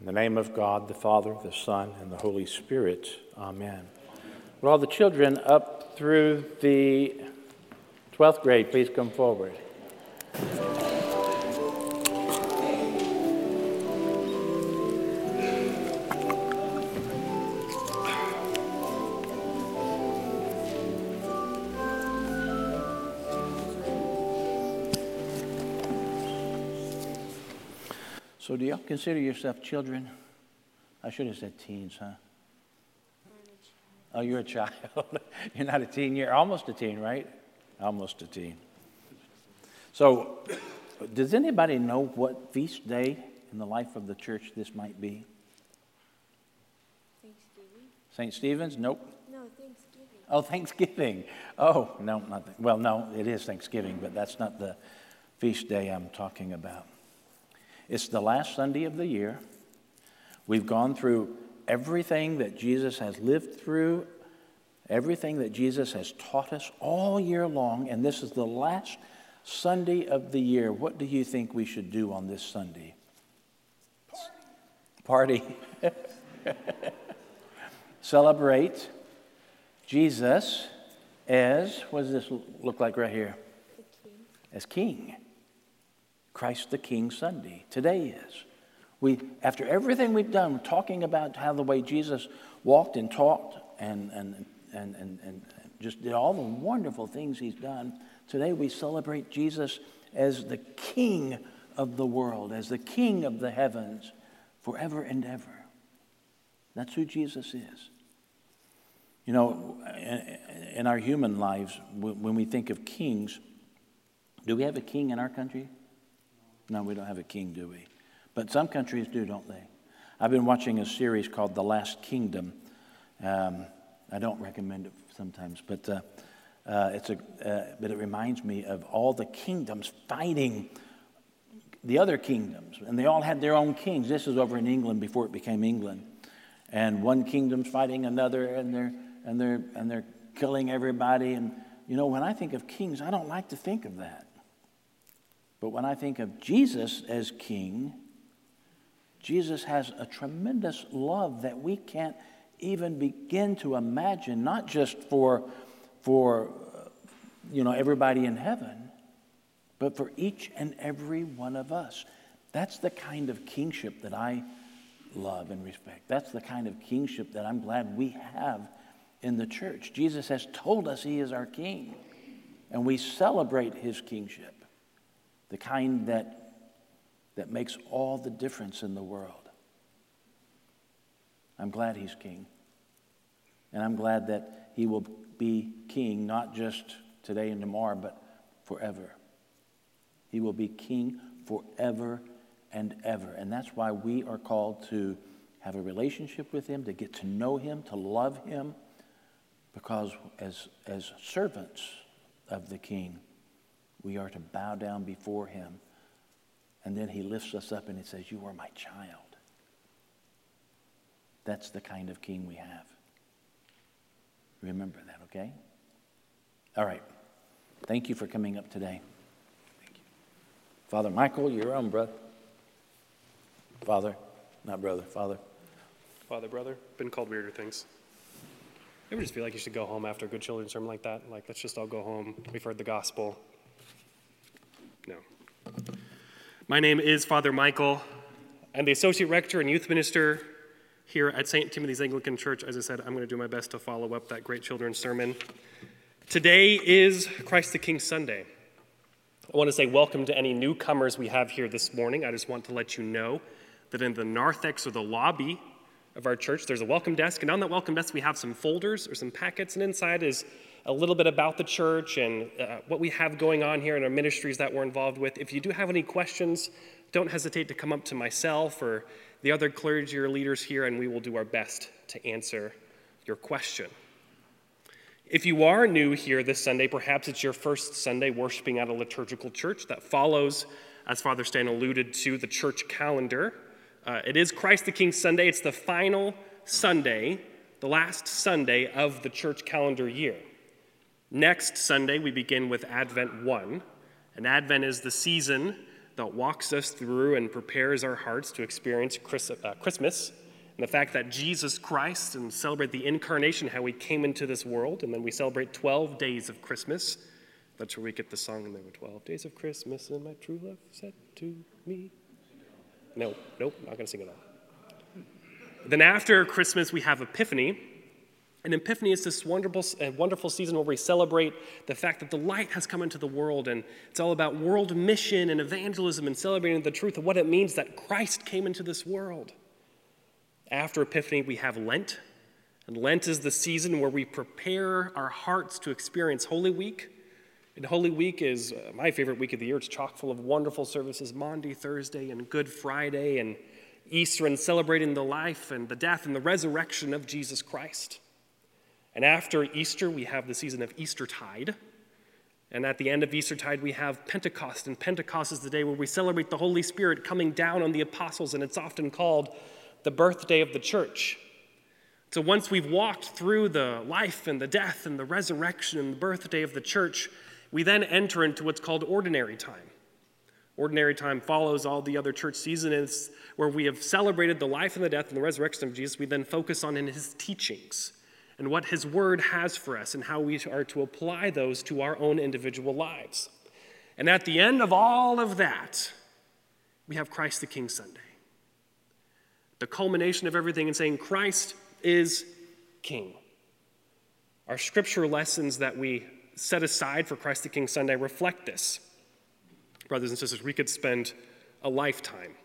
In the name of God, the Father, the Son, and the Holy Spirit, Amen. Will all the children up through the 12th grade please come forward? Do y'all consider yourself children? I should have said teens, huh? Oh, you're a child. you're not a teen. You're almost a teen, right? Almost a teen. So, does anybody know what feast day in the life of the church this might be? Thanksgiving? St. Stephen's? Nope. No, Thanksgiving. Oh, Thanksgiving. Oh, no, not well, no, it is Thanksgiving, but that's not the feast day I'm talking about. It's the last Sunday of the year. We've gone through everything that Jesus has lived through, everything that Jesus has taught us all year long, and this is the last Sunday of the year. What do you think we should do on this Sunday? Party. Celebrate Jesus as, what does this look like right here? King. As King. Christ the King Sunday. Today is. We, after everything we've done, talking about how the way Jesus walked and talked and, and, and, and, and just did all the wonderful things he's done, today we celebrate Jesus as the King of the world, as the King of the heavens, forever and ever. That's who Jesus is. You know, in our human lives, when we think of kings, do we have a king in our country? No, we don't have a king, do we? But some countries do, don't they? I've been watching a series called The Last Kingdom. Um, I don't recommend it sometimes, but, uh, uh, it's a, uh, but it reminds me of all the kingdoms fighting the other kingdoms. And they all had their own kings. This is over in England before it became England. And one kingdom's fighting another, and they're, and they're, and they're killing everybody. And, you know, when I think of kings, I don't like to think of that. But when I think of Jesus as king, Jesus has a tremendous love that we can't even begin to imagine, not just for, for uh, you know, everybody in heaven, but for each and every one of us. That's the kind of kingship that I love and respect. That's the kind of kingship that I'm glad we have in the church. Jesus has told us he is our king, and we celebrate his kingship the kind that, that makes all the difference in the world. I'm glad he's king. And I'm glad that he will be king not just today and tomorrow, but forever. He will be king forever and ever. And that's why we are called to have a relationship with him, to get to know him, to love him, because as, as servants of the king, we are to bow down before him. And then he lifts us up and he says, You are my child. That's the kind of king we have. Remember that, okay? All right. Thank you for coming up today. Thank you. Father Michael, your own brother. Father, not brother, father. Father, brother, been called weirder things. Ever just feel like you should go home after a good children's sermon like that? Like, let's just all go home. We've heard the gospel. No. My name is Father Michael. I'm the Associate Rector and Youth Minister here at St. Timothy's Anglican Church. As I said, I'm going to do my best to follow up that great children's sermon. Today is Christ the King Sunday. I want to say welcome to any newcomers we have here this morning. I just want to let you know that in the narthex or the lobby of our church, there's a welcome desk, and on that welcome desk, we have some folders or some packets, and inside is a little bit about the church and uh, what we have going on here in our ministries that we're involved with. If you do have any questions, don't hesitate to come up to myself or the other clergy or leaders here, and we will do our best to answer your question. If you are new here this Sunday, perhaps it's your first Sunday worshiping at a liturgical church that follows, as Father Stan alluded to, the church calendar. Uh, it is Christ the King Sunday. It's the final Sunday, the last Sunday of the church calendar year. Next Sunday, we begin with Advent 1. And Advent is the season that walks us through and prepares our hearts to experience uh, Christmas and the fact that Jesus Christ and celebrate the incarnation, how he came into this world, and then we celebrate 12 days of Christmas. That's where we get the song, and there were 12 days of Christmas, and my true love said to me. No, nope, not going to sing it all. Then after Christmas, we have Epiphany. And Epiphany is this wonderful, wonderful season where we celebrate the fact that the light has come into the world, and it's all about world mission and evangelism and celebrating the truth of what it means that Christ came into this world. After Epiphany, we have Lent. And Lent is the season where we prepare our hearts to experience Holy Week. And Holy Week is uh, my favorite week of the year. It's chock full of wonderful services Maundy, Thursday, and Good Friday, and Easter, and celebrating the life and the death and the resurrection of Jesus Christ. And after Easter, we have the season of Eastertide. And at the end of Eastertide, we have Pentecost. And Pentecost is the day where we celebrate the Holy Spirit coming down on the apostles, and it's often called the birthday of the church. So once we've walked through the life and the death and the resurrection and the birthday of the church, we then enter into what's called ordinary time. Ordinary time follows all the other church seasons where we have celebrated the life and the death and the resurrection of Jesus. We then focus on in his teachings and what his word has for us and how we are to apply those to our own individual lives. And at the end of all of that, we have Christ the King Sunday the culmination of everything and saying Christ is King. Our scripture lessons that we set aside for Christ the King Sunday reflect this. Brothers and sisters, we could spend a lifetime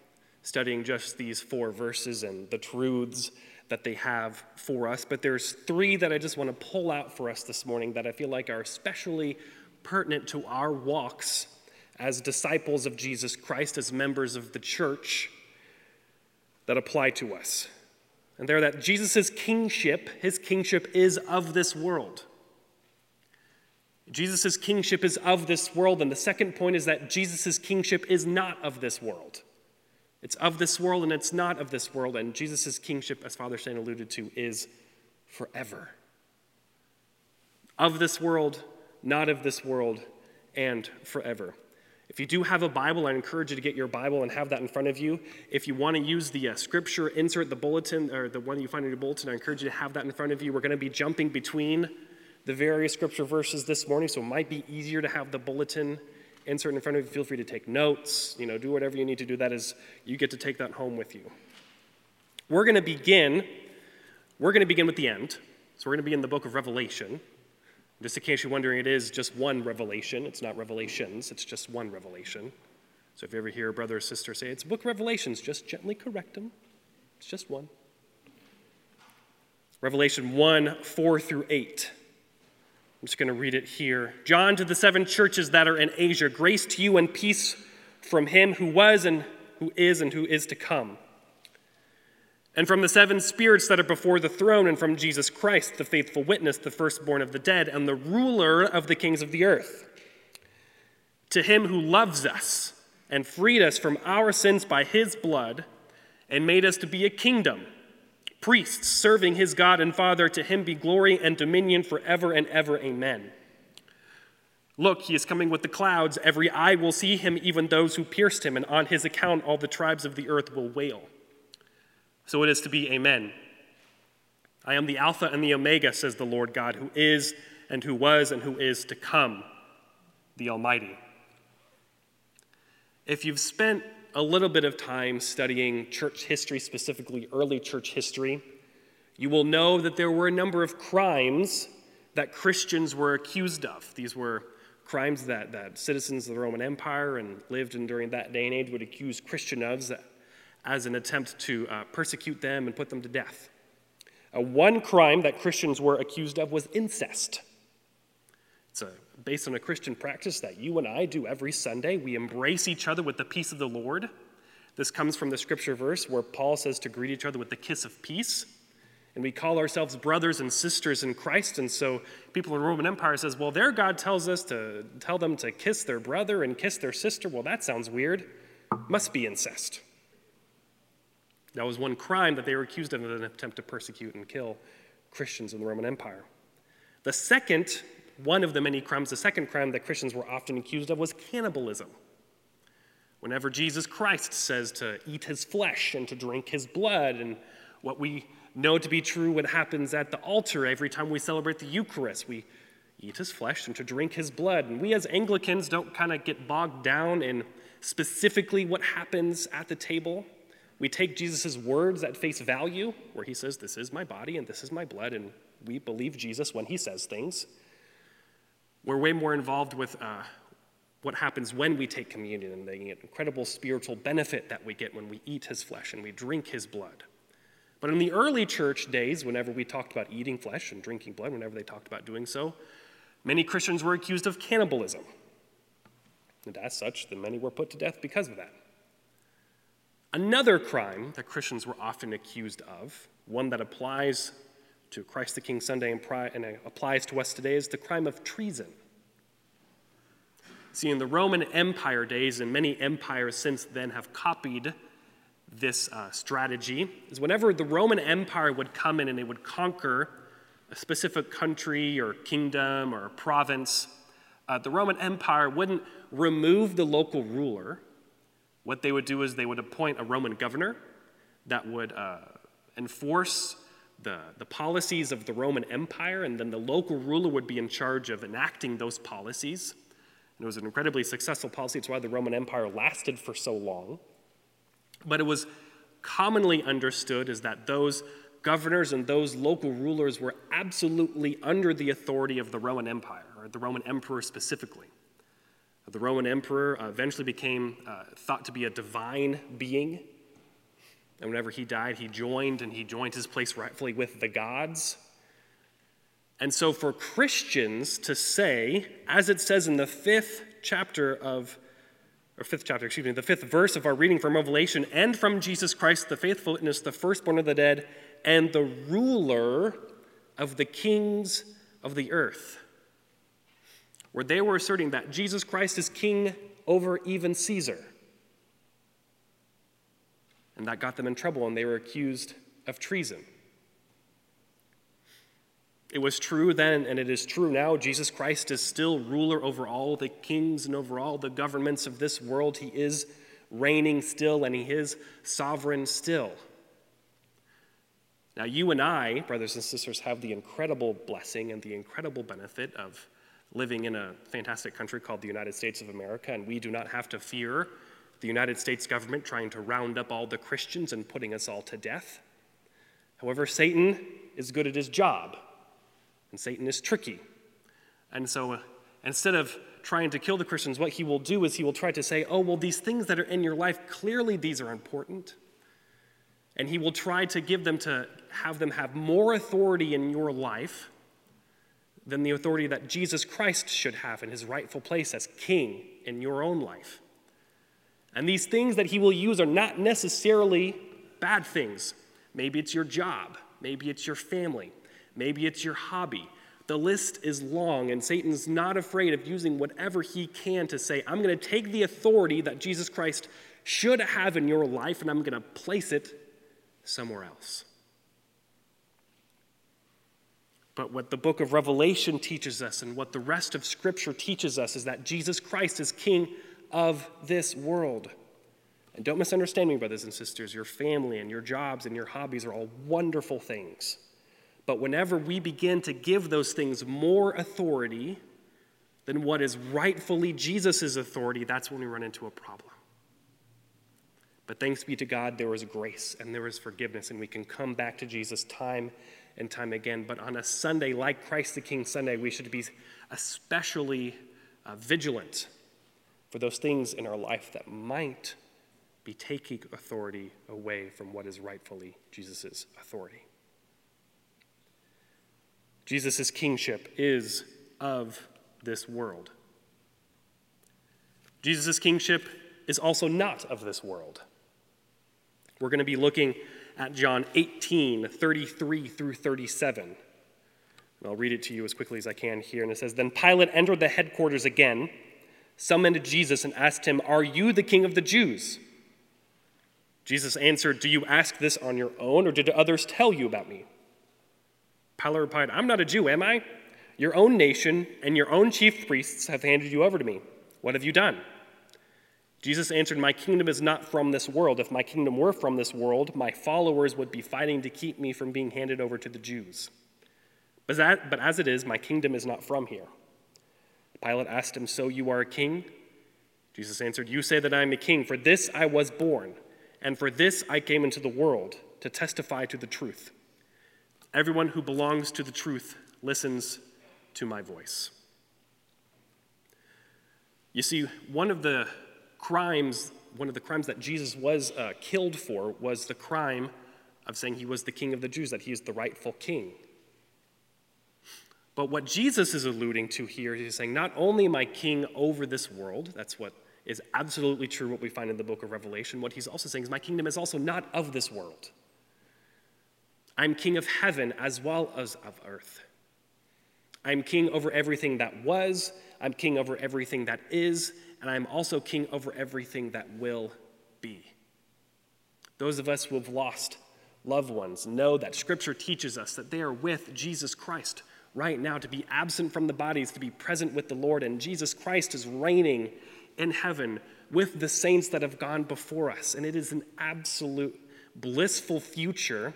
studying just these four verses and the truths that they have for us, but there's three that I just want to pull out for us this morning that I feel like are especially pertinent to our walks as disciples of Jesus Christ, as members of the church that apply to us. And they're that Jesus' kingship, his kingship is of this world. Jesus' kingship is of this world. And the second point is that Jesus' kingship is not of this world. It's of this world and it's not of this world. And Jesus' kingship, as Father Shane alluded to, is forever. Of this world, not of this world, and forever. If you do have a Bible, I encourage you to get your Bible and have that in front of you. If you want to use the uh, scripture insert, the bulletin, or the one you find in your bulletin, I encourage you to have that in front of you. We're going to be jumping between the various scripture verses this morning, so it might be easier to have the bulletin insert in front of you. Feel free to take notes, you know, do whatever you need to do. That is, you get to take that home with you. We're going to begin, we're going to begin with the end. So we're going to begin the book of Revelation. Just in case you're wondering, it is just one revelation. It's not revelations, it's just one revelation. So if you ever hear a brother or sister say it's book of Revelations, just gently correct them. It's just one. Revelation 1 4 through 8. I'm just going to read it here. John to the seven churches that are in Asia, grace to you and peace from him who was and who is and who is to come and from the seven spirits that are before the throne, and from Jesus Christ, the faithful witness, the firstborn of the dead, and the ruler of the kings of the earth. To him who loves us and freed us from our sins by his blood, and made us to be a kingdom, priests serving his God and Father, to him be glory and dominion forever and ever. Amen. Look, he is coming with the clouds. Every eye will see him, even those who pierced him, and on his account all the tribes of the earth will wail. So it is to be, Amen. I am the Alpha and the Omega, says the Lord God, who is and who was and who is to come, the Almighty. If you've spent a little bit of time studying church history, specifically early church history, you will know that there were a number of crimes that Christians were accused of. These were crimes that, that citizens of the Roman Empire and lived in during that day and age would accuse Christians of as an attempt to uh, persecute them and put them to death. Uh, one crime that Christians were accused of was incest. It's a, based on a Christian practice that you and I do every Sunday. We embrace each other with the peace of the Lord. This comes from the scripture verse where Paul says to greet each other with the kiss of peace. And we call ourselves brothers and sisters in Christ. And so people in the Roman Empire says, well, their God tells us to tell them to kiss their brother and kiss their sister. Well, that sounds weird. Must be incest. That was one crime that they were accused of in an attempt to persecute and kill Christians in the Roman Empire. The second, one of the many crimes, the second crime that Christians were often accused of was cannibalism. Whenever Jesus Christ says to eat his flesh and to drink his blood, and what we know to be true what happens at the altar every time we celebrate the Eucharist, we eat his flesh and to drink his blood. And we as Anglicans don't kind of get bogged down in specifically what happens at the table. We take Jesus' words at face value, where he says, This is my body and this is my blood, and we believe Jesus when he says things. We're way more involved with uh, what happens when we take communion and the incredible spiritual benefit that we get when we eat his flesh and we drink his blood. But in the early church days, whenever we talked about eating flesh and drinking blood, whenever they talked about doing so, many Christians were accused of cannibalism. And as such, then many were put to death because of that. Another crime that Christians were often accused of, one that applies to Christ the King Sunday and, and applies to us today, is the crime of treason. See, in the Roman Empire days, and many empires since then have copied this uh, strategy, is whenever the Roman Empire would come in and they would conquer a specific country or kingdom or province, uh, the Roman Empire wouldn't remove the local ruler. What they would do is they would appoint a Roman governor that would uh, enforce the, the policies of the Roman Empire, and then the local ruler would be in charge of enacting those policies. And it was an incredibly successful policy. It's why the Roman Empire lasted for so long. But it was commonly understood is that those governors and those local rulers were absolutely under the authority of the Roman Empire, or the Roman emperor specifically. The Roman emperor uh, eventually became uh, thought to be a divine being. And whenever he died, he joined and he joined his place rightfully with the gods. And so, for Christians to say, as it says in the fifth chapter of, or fifth chapter, excuse me, the fifth verse of our reading from Revelation, and from Jesus Christ, the faithful witness, the firstborn of the dead, and the ruler of the kings of the earth, where they were asserting that Jesus Christ is king over even Caesar. And that got them in trouble, and they were accused of treason. It was true then, and it is true now. Jesus Christ is still ruler over all the kings and over all the governments of this world. He is reigning still, and He is sovereign still. Now, you and I, brothers and sisters, have the incredible blessing and the incredible benefit of living in a fantastic country called the United States of America, and we do not have to fear the United States government trying to round up all the Christians and putting us all to death. However, Satan is good at his job, and Satan is tricky. And so, uh, instead of trying to kill the Christians, what he will do is he will try to say, oh, well, these things that are in your life, clearly these are important. And he will try to give them to have them have more authority in your life than the authority that Jesus Christ should have in his rightful place as king in your own life. And these things that he will use are not necessarily bad things. Maybe it's your job, maybe it's your family, maybe it's your hobby. The list is long, and Satan's not afraid of using whatever he can to say, I'm going to take the authority that Jesus Christ should have in your life and I'm going to place it somewhere else. But what the book of Revelation teaches us and what the rest of Scripture teaches us is that Jesus Christ is King of this world. And don't misunderstand me, brothers and sisters. Your family and your jobs and your hobbies are all wonderful things. But whenever we begin to give those things more authority than what is rightfully Jesus' authority, that's when we run into a problem. But thanks be to God, there is grace and there is forgiveness, and we can come back to Jesus time and time again. But on a Sunday like Christ the King Sunday, we should be especially uh, vigilant for those things in our life that might be taking authority away from what is rightfully Jesus' authority. Jesus' kingship is of this world. Jesus' kingship is also not of this world. We're going to be looking at John 18, 33 through 37. I'll read it to you as quickly as I can here. And it says Then Pilate entered the headquarters again, summoned Jesus, and asked him, Are you the king of the Jews? Jesus answered, Do you ask this on your own, or did others tell you about me? Pilate replied, I'm not a Jew, am I? Your own nation and your own chief priests have handed you over to me. What have you done? Jesus answered, My kingdom is not from this world. If my kingdom were from this world, my followers would be fighting to keep me from being handed over to the Jews. But, that, but as it is, my kingdom is not from here. Pilate asked him, So you are a king? Jesus answered, You say that I am a king. For this I was born, and for this I came into the world, to testify to the truth. Everyone who belongs to the truth listens to my voice. You see, one of the crimes, one of the crimes that Jesus was uh, killed for was the crime of saying he was the king of the Jews, that he is the rightful king. But what Jesus is alluding to here, he's saying, not only am I king over this world, that's what is absolutely true, what we find in the book of Revelation. What he's also saying is, my kingdom is also not of this world. I'm king of heaven as well as of earth. I'm king over everything that was, I'm king over everything that is, and I'm also king over everything that will be. Those of us who have lost loved ones know that Scripture teaches us that they are with Jesus Christ right now, to be absent from the bodies, to be present with the Lord, and Jesus Christ is reigning in heaven with the saints that have gone before us. And it is an absolute blissful future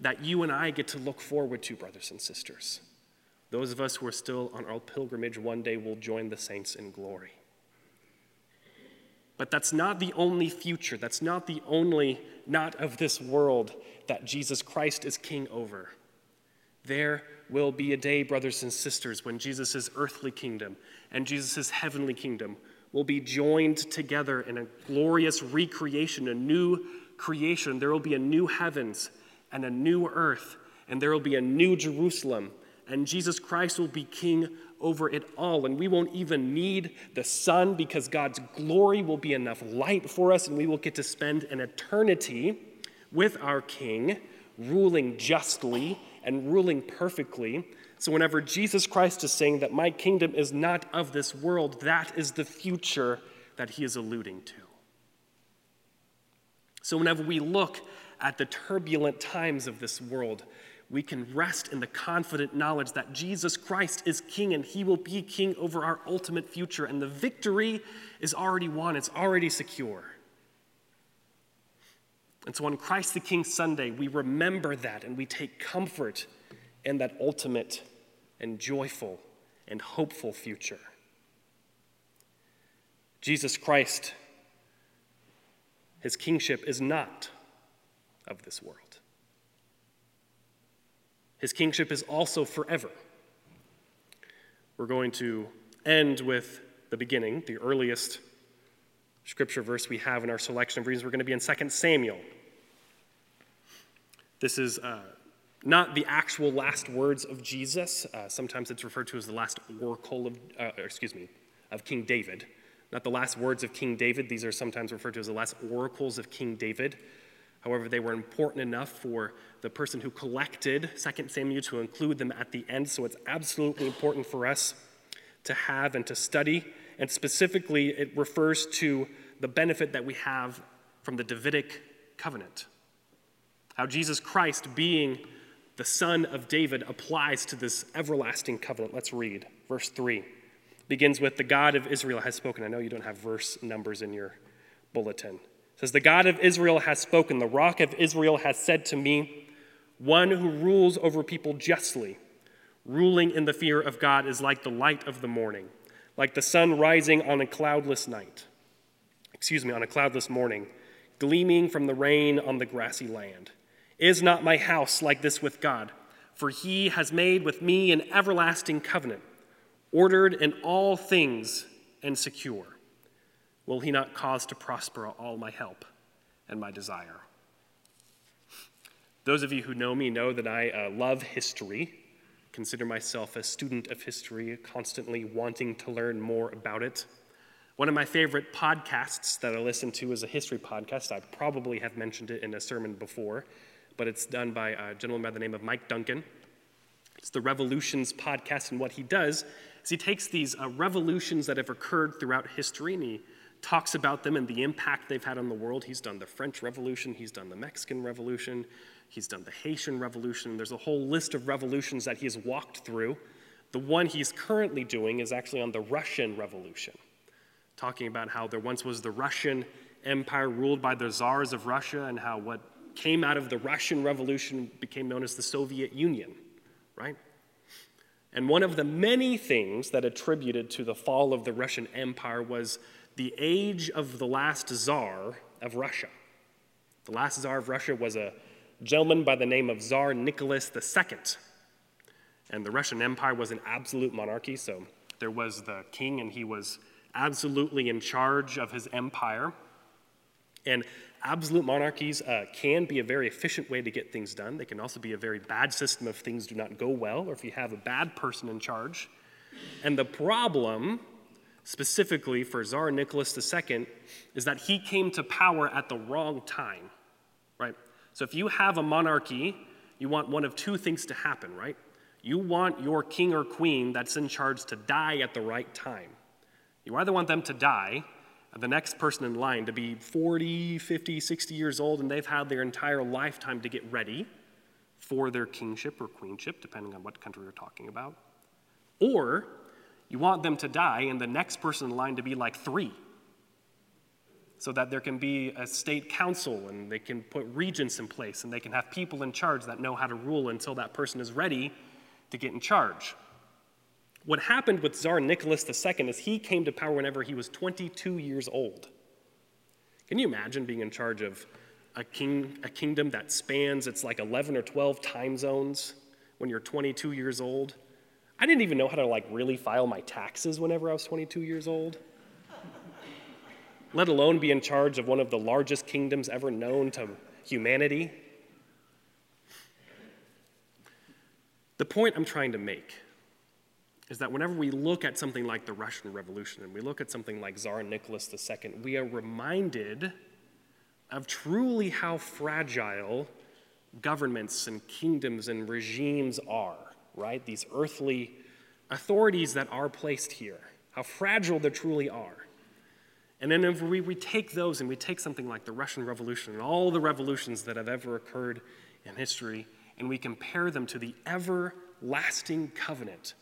that you and I get to look forward to, brothers and sisters. Those of us who are still on our pilgrimage one day will join the saints in glory. But that's not the only future. That's not the only not of this world that Jesus Christ is king over. There will be a day, brothers and sisters, when Jesus' earthly kingdom and Jesus' heavenly kingdom will be joined together in a glorious recreation, a new creation. There will be a new heavens and a new earth, and there will be a new Jerusalem, and Jesus Christ will be king over it all. And we won't even need the sun because God's glory will be enough light for us, and we will get to spend an eternity with our king, ruling justly and ruling perfectly. So, whenever Jesus Christ is saying that my kingdom is not of this world, that is the future that he is alluding to. So, whenever we look at the turbulent times of this world, we can rest in the confident knowledge that Jesus Christ is king and he will be king over our ultimate future. And the victory is already won, it's already secure. And so on Christ the King Sunday, we remember that and we take comfort in that ultimate and joyful and hopeful future. Jesus Christ, his kingship is not of this world. His kingship is also forever. We're going to end with the beginning, the earliest scripture verse we have in our selection of reasons. We're going to be in 2 Samuel. This is uh, not the actual last words of Jesus. Uh, sometimes it's referred to as the last oracle of, uh, excuse me, of King David. Not the last words of King David. These are sometimes referred to as the last oracles of King David. However, they were important enough for the person who collected 2 Samuel to include them at the end. So it's absolutely important for us to have and to study. And specifically, it refers to the benefit that we have from the Davidic covenant. How Jesus Christ, being the son of David, applies to this everlasting covenant. Let's read. Verse 3 begins with, The God of Israel has spoken. I know you don't have verse numbers in your bulletin says, The God of Israel has spoken. The rock of Israel has said to me, One who rules over people justly, ruling in the fear of God, is like the light of the morning, like the sun rising on a cloudless night. Excuse me, on a cloudless morning, gleaming from the rain on the grassy land. Is not my house like this with God? For he has made with me an everlasting covenant, ordered in all things and secure will he not cause to prosper all my help and my desire? Those of you who know me know that I uh, love history, consider myself a student of history, constantly wanting to learn more about it. One of my favorite podcasts that I listen to is a history podcast. I probably have mentioned it in a sermon before, but it's done by a gentleman by the name of Mike Duncan. It's the Revolutions podcast, and what he does is he takes these uh, revolutions that have occurred throughout history and he talks about them and the impact they've had on the world. He's done the French Revolution, he's done the Mexican Revolution, he's done the Haitian Revolution. There's a whole list of revolutions that he has walked through. The one he's currently doing is actually on the Russian Revolution, talking about how there once was the Russian Empire ruled by the czars of Russia, and how what came out of the Russian Revolution became known as the Soviet Union, right? And one of the many things that attributed to the fall of the Russian Empire was the age of the last czar of Russia. The last czar of Russia was a gentleman by the name of Tsar Nicholas II. And the Russian Empire was an absolute monarchy, so there was the king, and he was absolutely in charge of his empire. And absolute monarchies uh, can be a very efficient way to get things done. They can also be a very bad system if things do not go well or if you have a bad person in charge. And the problem, specifically for Tsar Nicholas II, is that he came to power at the wrong time, right? So if you have a monarchy, you want one of two things to happen, right? You want your king or queen that's in charge to die at the right time. You either want them to die, the next person in line to be 40, 50, 60 years old, and they've had their entire lifetime to get ready for their kingship or queenship, depending on what country you're talking about. Or you want them to die, and the next person in line to be like three, so that there can be a state council and they can put regents in place and they can have people in charge that know how to rule until that person is ready to get in charge. What happened with Tsar Nicholas II is he came to power whenever he was 22 years old. Can you imagine being in charge of a, king, a kingdom that spans, it's like 11 or 12 time zones when you're 22 years old? I didn't even know how to like really file my taxes whenever I was 22 years old. Let alone be in charge of one of the largest kingdoms ever known to humanity. The point I'm trying to make is that whenever we look at something like the Russian Revolution and we look at something like Tsar Nicholas II, we are reminded of truly how fragile governments and kingdoms and regimes are, right? These earthly authorities that are placed here, how fragile they truly are. And then if we, we take those and we take something like the Russian Revolution and all the revolutions that have ever occurred in history, and we compare them to the everlasting covenant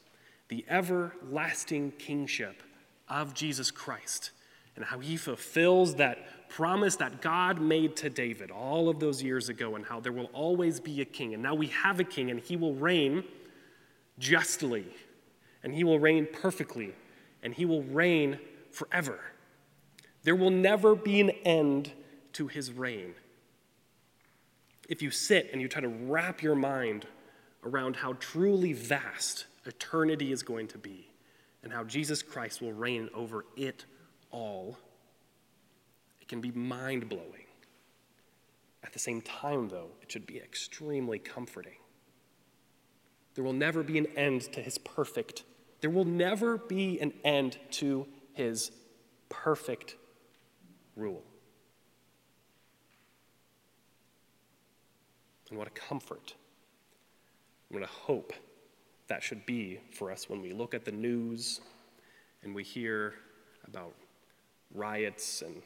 the everlasting kingship of Jesus Christ and how he fulfills that promise that God made to David all of those years ago, and how there will always be a king. And now we have a king, and he will reign justly, and he will reign perfectly, and he will reign forever. There will never be an end to his reign. If you sit and you try to wrap your mind around how truly vast eternity is going to be and how Jesus Christ will reign over it all, it can be mind blowing. At the same time, though, it should be extremely comforting. There will never be an end to his perfect, there will never be an end to his perfect rule. And what a comfort, what a hope that should be for us when we look at the news and we hear about riots and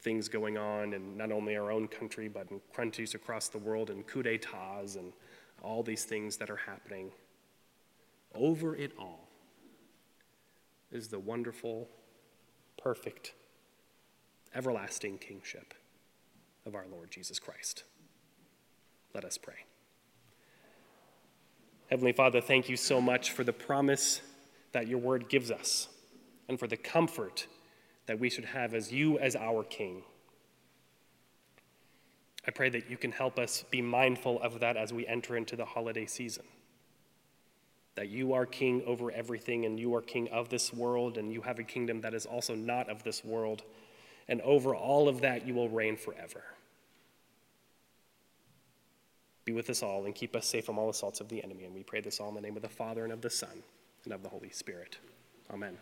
things going on in not only our own country, but in countries across the world, and coup d'etats and all these things that are happening. Over it all is the wonderful, perfect, everlasting kingship of our Lord Jesus Christ. Let us pray. Heavenly Father, thank you so much for the promise that your word gives us and for the comfort that we should have as you as our King. I pray that you can help us be mindful of that as we enter into the holiday season. That you are king over everything, and you are king of this world, and you have a kingdom that is also not of this world. And over all of that, you will reign forever. Be with us all and keep us safe from all assaults of the enemy. And we pray this all in the name of the Father and of the Son and of the Holy Spirit. Amen.